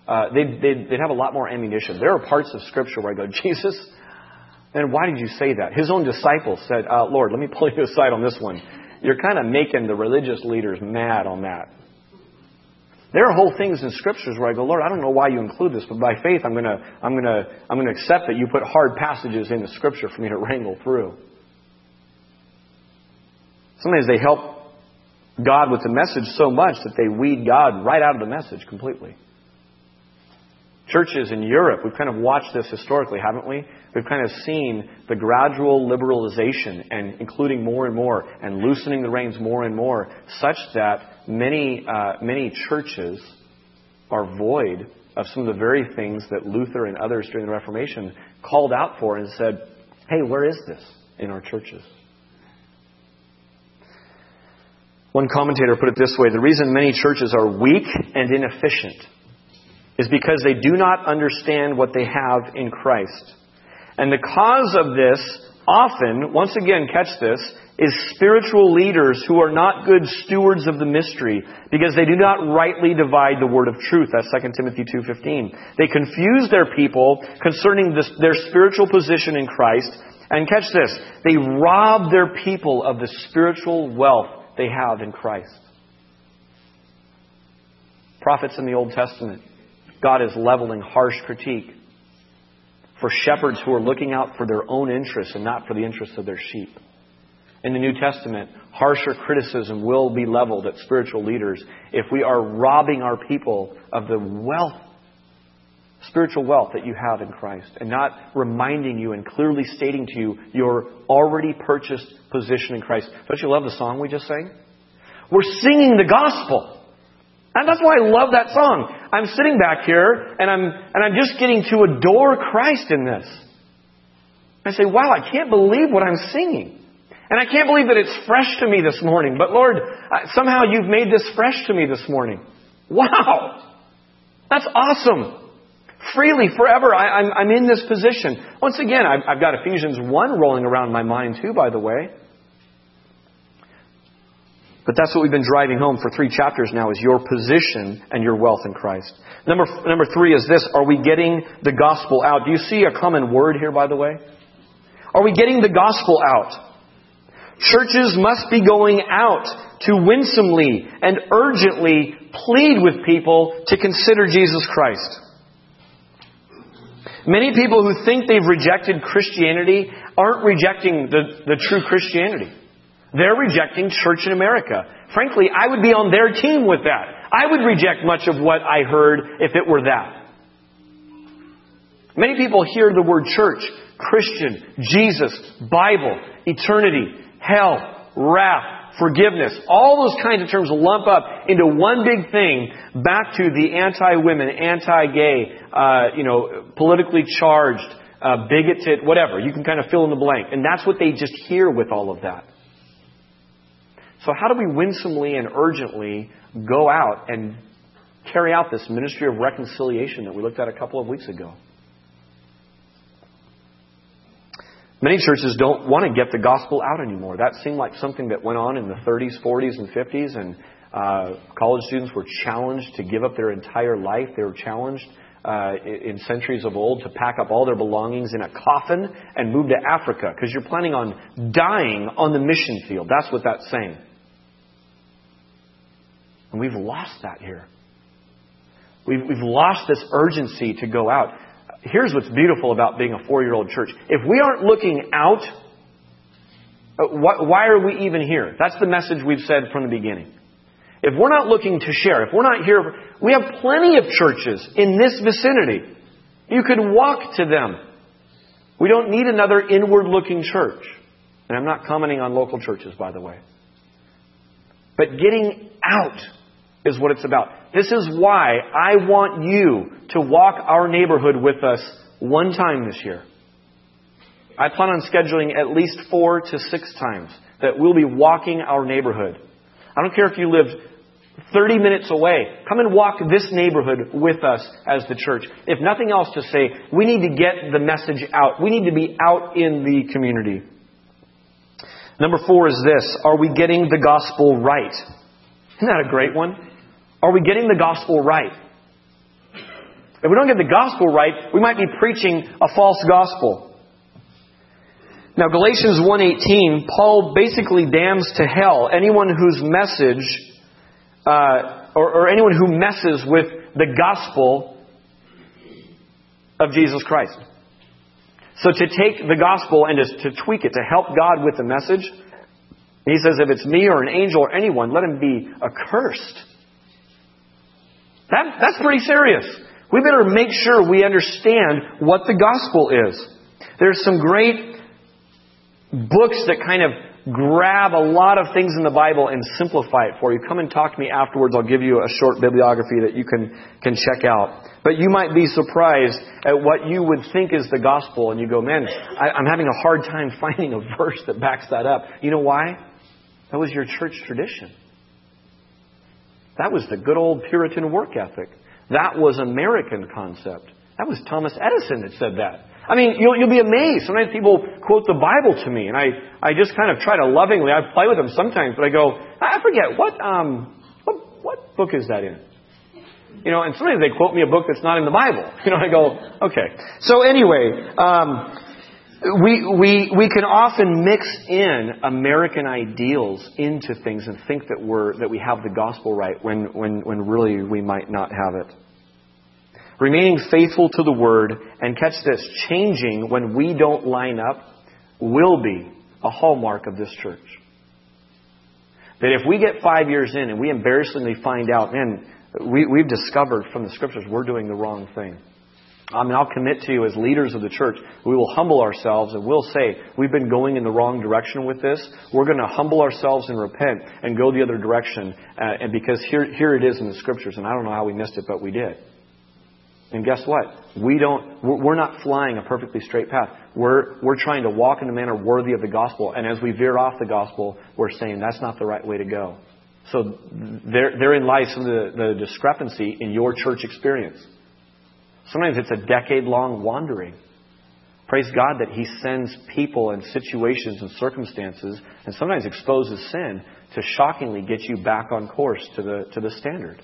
uh, they'd, they'd, they'd have a lot more ammunition. There are parts of Scripture where I go, Jesus, then why did you say that? His own disciples said, uh, Lord, let me pull you aside on this one. You're kind of making the religious leaders mad on that. There are whole things in scriptures where I go, Lord, I don't know why you include this, but by faith, I'm to, I'm to, I'm going to accept that you put hard passages in the scripture for me to wrangle through. Sometimes they help God with the message so much that they weed God right out of the message completely. Churches in Europe, we've kind of watched this historically, haven't we? We've kind of seen the gradual liberalization and including more and more and loosening the reins more and more, such that many, uh, many churches are void of some of the very things that Luther and others during the Reformation called out for and said, hey, where is this in our churches? One commentator put it this way the reason many churches are weak and inefficient is because they do not understand what they have in Christ. And the cause of this, often, once again, catch this, is spiritual leaders who are not good stewards of the mystery because they do not rightly divide the word of truth. That's 2 Timothy 2.15. They confuse their people concerning this, their spiritual position in Christ. And catch this, they rob their people of the spiritual wealth they have in Christ. Prophets in the Old Testament God is leveling harsh critique for shepherds who are looking out for their own interests and not for the interests of their sheep. In the New Testament, harsher criticism will be leveled at spiritual leaders if we are robbing our people of the wealth, spiritual wealth that you have in Christ, and not reminding you and clearly stating to you your already purchased position in Christ. Don't you love the song we just sang? We're singing the gospel. And that's why I love that song. I'm sitting back here and I'm, and I'm just getting to adore Christ in this. I say, wow, I can't believe what I'm singing. And I can't believe that it's fresh to me this morning. But Lord, somehow you've made this fresh to me this morning. Wow! That's awesome. Freely, forever, I, am I'm, I'm in this position. Once again, I've, I've got Ephesians 1 rolling around my mind too, by the way. But that's what we've been driving home for three chapters now is your position and your wealth in Christ. Number, number three is this. Are we getting the gospel out? Do you see a common word here, by the way? Are we getting the gospel out? Churches must be going out to winsomely and urgently plead with people to consider Jesus Christ. Many people who think they've rejected Christianity aren't rejecting the, the true Christianity. They're rejecting church in America. Frankly, I would be on their team with that. I would reject much of what I heard if it were that. Many people hear the word church, Christian, Jesus, Bible, eternity, hell, wrath, forgiveness. All those kinds of terms lump up into one big thing back to the anti-women, anti-gay, uh, you know, politically charged, uh, bigoted, whatever. You can kind of fill in the blank. And that's what they just hear with all of that. So, how do we winsomely and urgently go out and carry out this ministry of reconciliation that we looked at a couple of weeks ago? Many churches don't want to get the gospel out anymore. That seemed like something that went on in the 30s, 40s, and 50s, and uh, college students were challenged to give up their entire life. They were challenged uh, in centuries of old to pack up all their belongings in a coffin and move to Africa because you're planning on dying on the mission field. That's what that's saying. And we've lost that here. We've, we've lost this urgency to go out. Here's what's beautiful about being a four year old church. If we aren't looking out, uh, why are we even here? That's the message we've said from the beginning. If we're not looking to share, if we're not here, we have plenty of churches in this vicinity. You could walk to them. We don't need another inward looking church. And I'm not commenting on local churches, by the way. But getting out is what it's about. This is why I want you to walk our neighborhood with us one time this year. I plan on scheduling at least four to six times that we'll be walking our neighborhood. I don't care if you live 30 minutes away. Come and walk this neighborhood with us as the church. If nothing else to say, we need to get the message out. We need to be out in the community. Number four is this. Are we getting the gospel right? Isn't that a great one? Are we getting the gospel right? If we don't get the gospel right, we might be preaching a false gospel. Now Galatians 1:18, Paul basically damns to hell anyone whose message uh, or, or anyone who messes with the gospel of Jesus Christ. So to take the gospel and to, to tweak it, to help God with the message, he says, if it's me or an angel or anyone, let him be accursed. That, that's pretty serious. We better make sure we understand what the gospel is. There's some great books that kind of grab a lot of things in the Bible and simplify it for you. Come and talk to me afterwards. I'll give you a short bibliography that you can, can check out. But you might be surprised at what you would think is the gospel, and you go, man, I, I'm having a hard time finding a verse that backs that up. You know why? That was your church tradition. That was the good old Puritan work ethic. That was American concept. That was Thomas Edison that said that. I mean, you'll, you'll be amazed. Sometimes people quote the Bible to me, and I, I just kind of try to lovingly, I play with them sometimes, but I go, I forget, what, um, what, what book is that in? You know, and sometimes they quote me a book that's not in the Bible. You know, I go, okay. So anyway, um, we, we, we can often mix in American ideals into things and think that we're, that we have the gospel right when, when, when really we might not have it. Remaining faithful to the word, and catch this, changing when we don't line up will be a hallmark of this church. That if we get five years in and we embarrassingly find out, man, we, we've discovered from the scriptures we're doing the wrong thing. I mean, I'll commit to you as leaders of the church, we will humble ourselves and we'll say, we've been going in the wrong direction with this. We're going to humble ourselves and repent and go the other direction. Uh, and because here, here it is in the scriptures, and I don't know how we missed it, but we did. And guess what? We don't, we're not flying a perfectly straight path. We're, we're trying to walk in a manner worthy of the gospel. And as we veer off the gospel, we're saying that's not the right way to go. So there, therein lies some of the, the discrepancy in your church experience. Sometimes it's a decade long wandering. Praise God that He sends people and situations and circumstances and sometimes exposes sin to shockingly get you back on course to the, to the standard.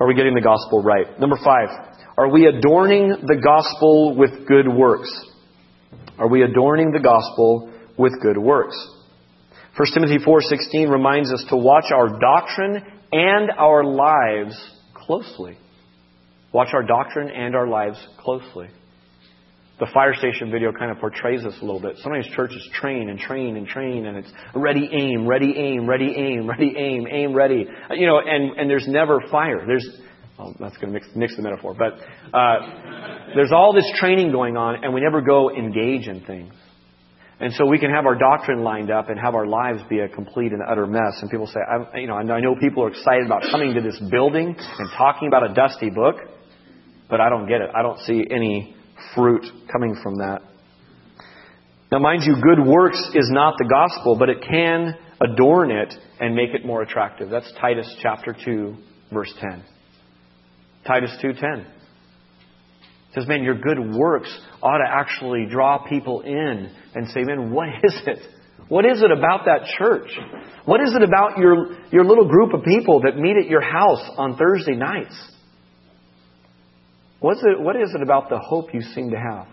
Are we getting the gospel right? Number five, are we adorning the gospel with good works? Are we adorning the gospel with good works? 1 Timothy 4:16 reminds us to watch our doctrine and our lives closely. Watch our doctrine and our lives closely the fire station video kind of portrays this a little bit. Sometimes churches train and train and train, and it's ready, aim, ready, aim, ready, aim, ready, aim, aim, ready. You know, and, and there's never fire. There's, well, that's going to mix, mix the metaphor, but uh, there's all this training going on, and we never go engage in things. And so we can have our doctrine lined up and have our lives be a complete and utter mess. And people say, I, you know, I know people are excited about coming to this building and talking about a dusty book, but I don't get it. I don't see any fruit coming from that. Now, mind you, good works is not the gospel, but it can adorn it and make it more attractive. That's Titus chapter 2, verse 10. Titus 2:10 says, "Man, your good works ought to actually draw people in and say, man, what is it? What is it about that church? What is it about your, your little group of people that meet at your house on Thursday nights? What's it, what is it about the hope you seem to have?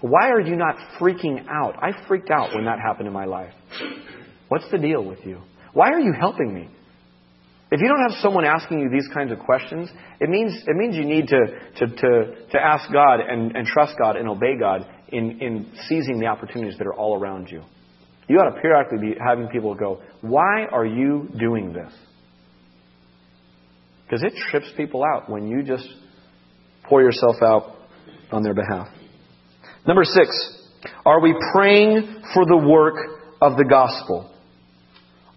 Why are you not freaking out? I freaked out when that happened in my life. What's the deal with you? Why are you helping me? If you don't have someone asking you these kinds of questions, it means, it means you need to, to, to, to ask God and, and trust God and obey God in, in seizing the opportunities that are all around you. You ought to periodically be having people go, Why are you doing this? Because it trips people out when you just pour yourself out on their behalf. Number six, are we praying for the work of the gospel?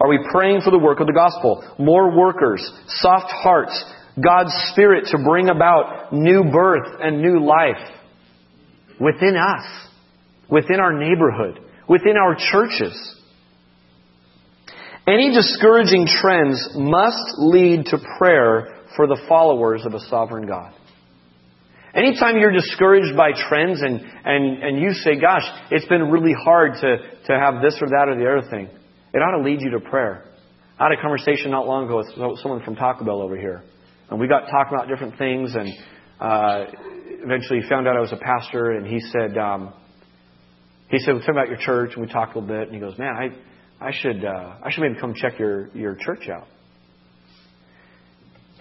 Are we praying for the work of the gospel? More workers, soft hearts, God's Spirit to bring about new birth and new life within us, within our neighborhood, within our churches. Any discouraging trends must lead to prayer for the followers of a sovereign God. Anytime you're discouraged by trends and, and, and you say, gosh, it's been really hard to, to have this or that or the other thing, it ought to lead you to prayer. I had a conversation not long ago with someone from Taco Bell over here. And we got talking about different things and uh, eventually found out I was a pastor and he said, um, he said, well, tell me about your church. And we talked a little bit and he goes, man, I, I should, uh, I should maybe come check your, your church out.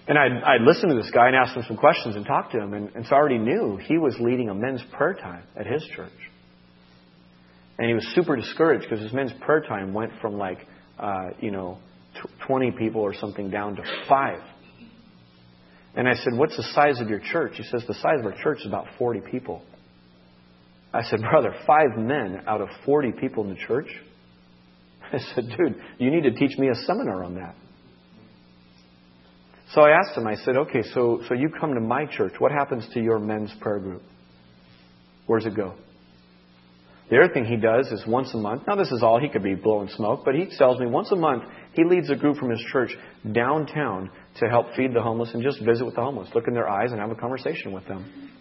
And I'd, I'd listened to this guy and asked him some questions and talked to him. And, and so I already knew he was leading a men's prayer time at his church. And he was super discouraged because his men's prayer time went from like, uh, you know, 20 people or something down to five. And I said, What's the size of your church? He says, The size of our church is about 40 people. I said, Brother, five men out of 40 people in the church? I said, Dude, you need to teach me a seminar on that. So I asked him, I said, Okay, so, so you come to my church. What happens to your men's prayer group? Where does it go? The other thing he does is once a month. Now, this is all he could be blowing smoke, but he tells me once a month he leads a group from his church downtown to help feed the homeless and just visit with the homeless, look in their eyes and have a conversation with them.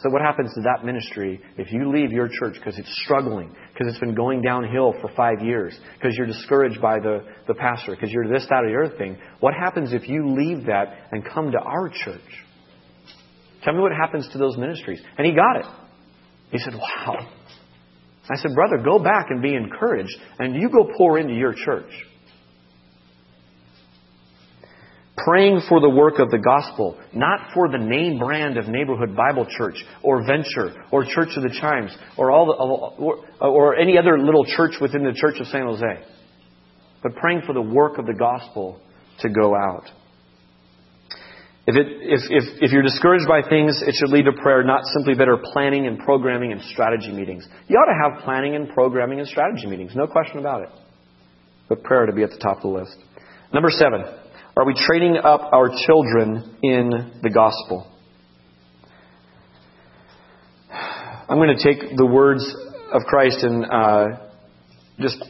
So, what happens to that ministry if you leave your church because it's struggling, because it's been going downhill for five years, because you're discouraged by the, the pastor, because you're this, that, or the other thing? What happens if you leave that and come to our church? Tell me what happens to those ministries. And he got it. He said, Wow. I said, Brother, go back and be encouraged, and you go pour into your church. praying for the work of the gospel, not for the name brand of Neighborhood Bible Church or Venture or Church of the Chimes or all the, or, or any other little church within the Church of San Jose, but praying for the work of the gospel to go out. If, it, if, if, if you're discouraged by things, it should lead to prayer, not simply better planning and programming and strategy meetings. You ought to have planning and programming and strategy meetings, no question about it. But prayer to be at the top of the list. Number seven, are we training up our children in the gospel? I'm going to take the words of Christ and uh, just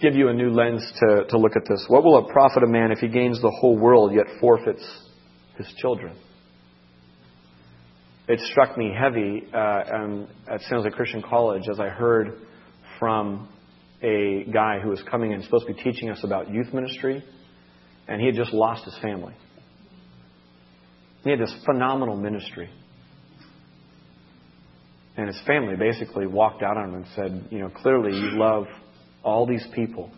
give you a new lens to, to look at this. What will it profit a man if he gains the whole world yet forfeits his children? It struck me heavy uh, um, at San Jose Christian College as I heard from a guy who was coming and supposed to be teaching us about youth ministry and he had just lost his family. He had this phenomenal ministry. And his family basically walked out on him and said, You know, clearly you love all these people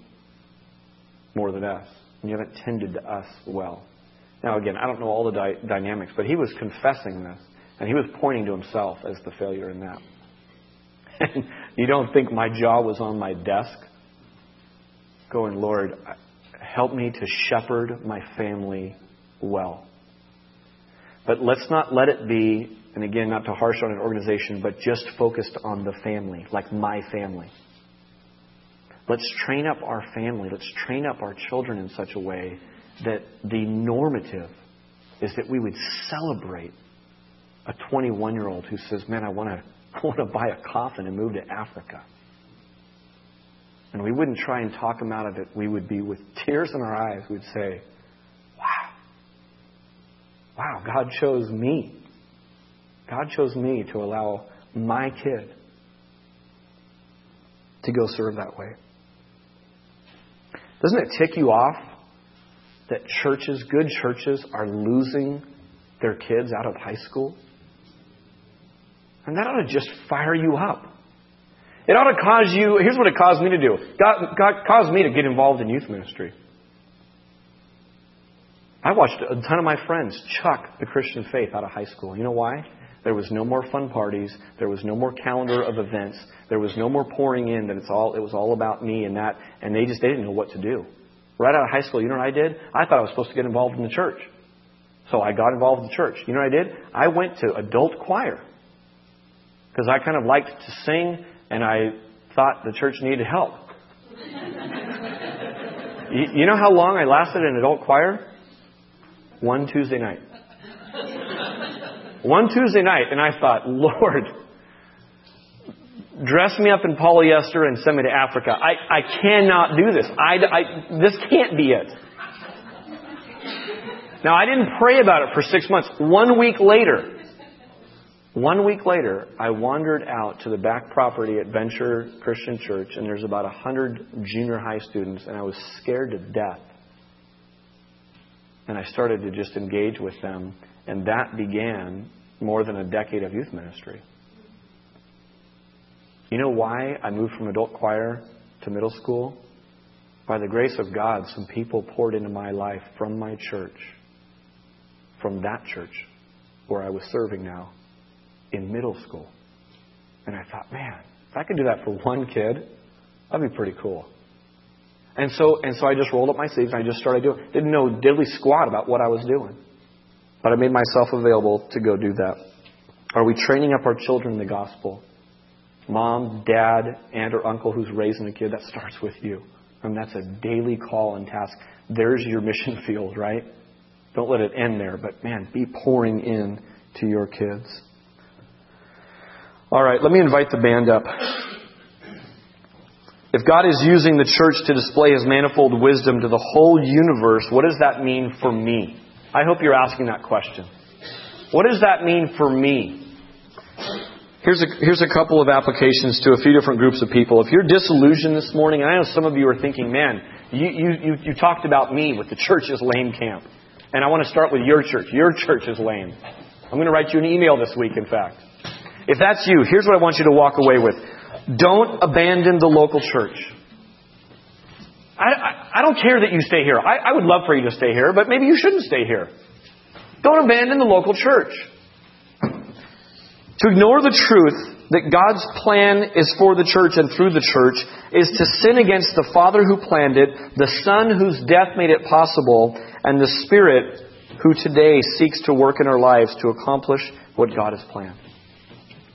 more than us, and you haven't tended to us well. Now, again, I don't know all the dy- dynamics, but he was confessing this, and he was pointing to himself as the failure in that. You don't think my jaw was on my desk going, Lord, help me to shepherd my family well. But let's not let it be, and again, not to harsh on an organization, but just focused on the family, like my family. Let's train up our family. Let's train up our children in such a way that the normative is that we would celebrate a 21 year old who says, Man, I want to want to buy a coffin and move to Africa. And we wouldn't try and talk him out of it. We would be with tears in our eyes. We'd say, Wow. Wow, God chose me. God chose me to allow my kid to go serve that way. Doesn't it tick you off that churches, good churches, are losing their kids out of high school? And that ought to just fire you up. It ought to cause you, here's what it caused me to do. God, God caused me to get involved in youth ministry. I watched a ton of my friends chuck the Christian faith out of high school. You know why? There was no more fun parties. There was no more calendar of events. There was no more pouring in that it's all, it was all about me and that. And they just, they didn't know what to do. Right out of high school, you know what I did? I thought I was supposed to get involved in the church. So I got involved in the church. You know what I did? I went to adult choir. Because I kind of liked to sing and I thought the church needed help. You, you know how long I lasted in adult choir? One Tuesday night. One Tuesday night, and I thought, Lord, dress me up in polyester and send me to Africa. I, I cannot do this. I, I, this can't be it. Now, I didn't pray about it for six months. One week later, one week later, I wandered out to the back property at Venture Christian Church, and there's about a hundred junior high students, and I was scared to death. And I started to just engage with them, and that began more than a decade of youth ministry. You know why I moved from adult choir to middle school? By the grace of God, some people poured into my life from my church, from that church where I was serving now in middle school. And I thought, man, if I could do that for one kid, that'd be pretty cool. And so, and so I just rolled up my sleeves and I just started doing. Didn't know diddly squat about what I was doing, but I made myself available to go do that. Are we training up our children in the gospel? Mom, dad, aunt, or uncle who's raising a kid, that starts with you. Mean, that's a daily call and task. There's your mission field, right? Don't let it end there, but man, be pouring in to your kids. All right, let me invite the band up. If God is using the church to display his manifold wisdom to the whole universe, what does that mean for me? I hope you're asking that question. What does that mean for me? Here's a, here's a couple of applications to a few different groups of people. If you're disillusioned this morning, and I know some of you are thinking, man, you, you, you, you talked about me with the church church's lame camp. And I want to start with your church. Your church is lame. I'm going to write you an email this week, in fact. If that's you, here's what I want you to walk away with. Don't abandon the local church. I, I don't care that you stay here. I, I would love for you to stay here, but maybe you shouldn't stay here. Don't abandon the local church. To ignore the truth that God's plan is for the church and through the church is to sin against the Father who planned it, the Son whose death made it possible, and the Spirit who today seeks to work in our lives to accomplish what God has planned.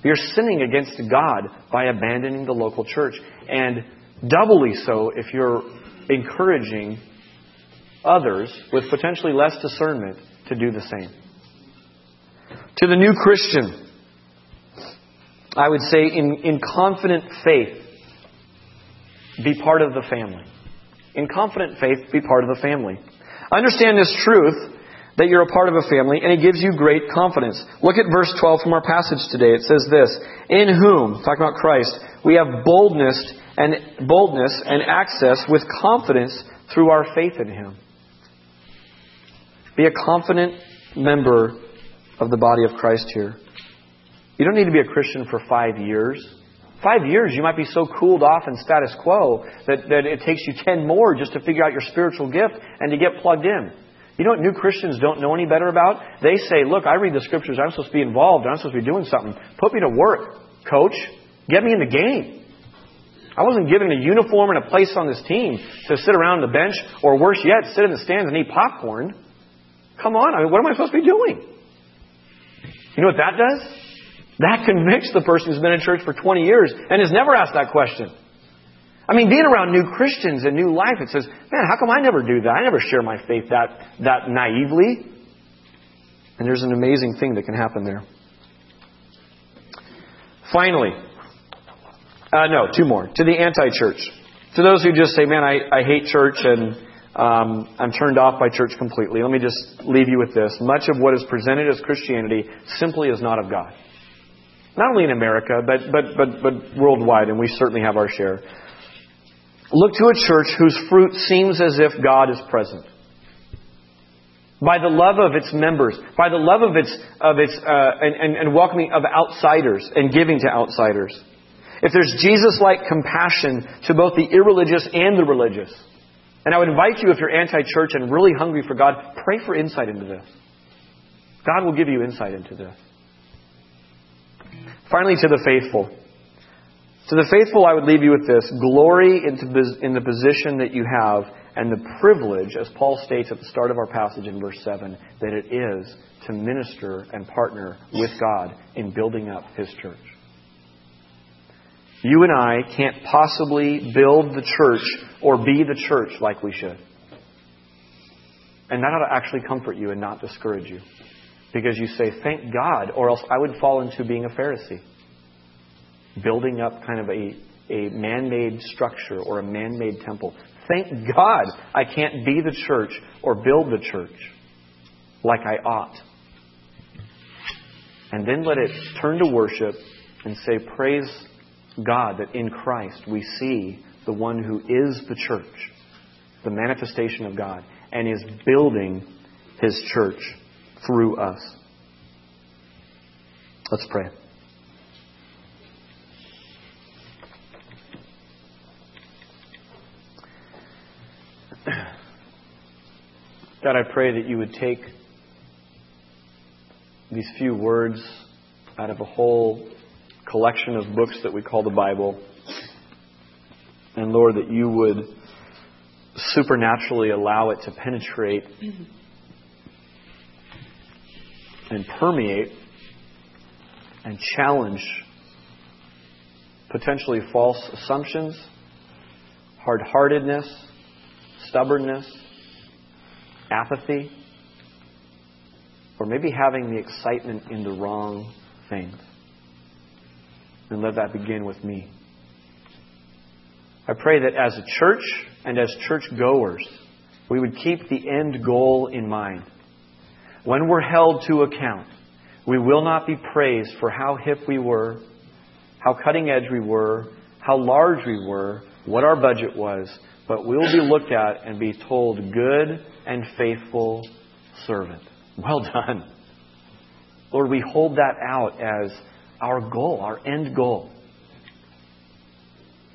You're sinning against God by abandoning the local church. And doubly so if you're encouraging others with potentially less discernment to do the same. To the new Christian, I would say in, in confident faith, be part of the family. In confident faith, be part of the family. Understand this truth that you're a part of a family, and it gives you great confidence. Look at verse 12 from our passage today. It says this, In whom, talking about Christ, we have boldness and boldness and access with confidence through our faith in Him. Be a confident member of the body of Christ here. You don't need to be a Christian for five years. Five years, you might be so cooled off in status quo that, that it takes you ten more just to figure out your spiritual gift and to get plugged in. You know what new Christians don't know any better about? They say, look, I read the scriptures. I'm supposed to be involved. I'm supposed to be doing something. Put me to work, coach. Get me in the game. I wasn't given a uniform and a place on this team to sit around the bench, or worse yet, sit in the stands and eat popcorn. Come on, I mean, what am I supposed to be doing? You know what that does? That convicts the person who's been in church for 20 years and has never asked that question. I mean, being around new Christians and new life, it says, man, how come I never do that? I never share my faith that, that naively. And there's an amazing thing that can happen there. Finally, uh, no, two more. To the anti church. To those who just say, man, I, I hate church and um, I'm turned off by church completely. Let me just leave you with this. Much of what is presented as Christianity simply is not of God. Not only in America, but, but, but, but worldwide, and we certainly have our share. Look to a church whose fruit seems as if God is present. By the love of its members, by the love of its, of its uh, and, and, and welcoming of outsiders and giving to outsiders. If there's Jesus like compassion to both the irreligious and the religious. And I would invite you, if you're anti church and really hungry for God, pray for insight into this. God will give you insight into this. Finally, to the faithful. To the faithful, I would leave you with this glory in the position that you have and the privilege, as Paul states at the start of our passage in verse 7, that it is to minister and partner with God in building up His church. You and I can't possibly build the church or be the church like we should. And that ought to actually comfort you and not discourage you. Because you say, thank God, or else I would fall into being a Pharisee. Building up kind of a, a man made structure or a man made temple. Thank God I can't be the church or build the church like I ought. And then let it turn to worship and say, Praise God that in Christ we see the one who is the church, the manifestation of God, and is building his church through us. Let's pray. God, I pray that you would take these few words out of a whole collection of books that we call the Bible. And Lord, that you would supernaturally allow it to penetrate and permeate and challenge potentially false assumptions, hard heartedness, stubbornness, apathy, or maybe having the excitement in the wrong things. And let that begin with me. I pray that as a church and as church goers, we would keep the end goal in mind. When we're held to account, we will not be praised for how hip we were, how cutting edge we were, how large we were, what our budget was, but we'll be looked at and be told, good and faithful servant. Well done. Lord, we hold that out as our goal, our end goal.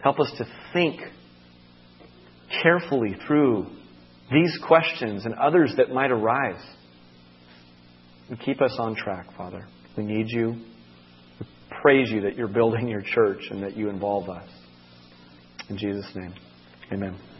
Help us to think carefully through these questions and others that might arise. And keep us on track, Father. We need you. We praise you that you're building your church and that you involve us. In Jesus' name, amen.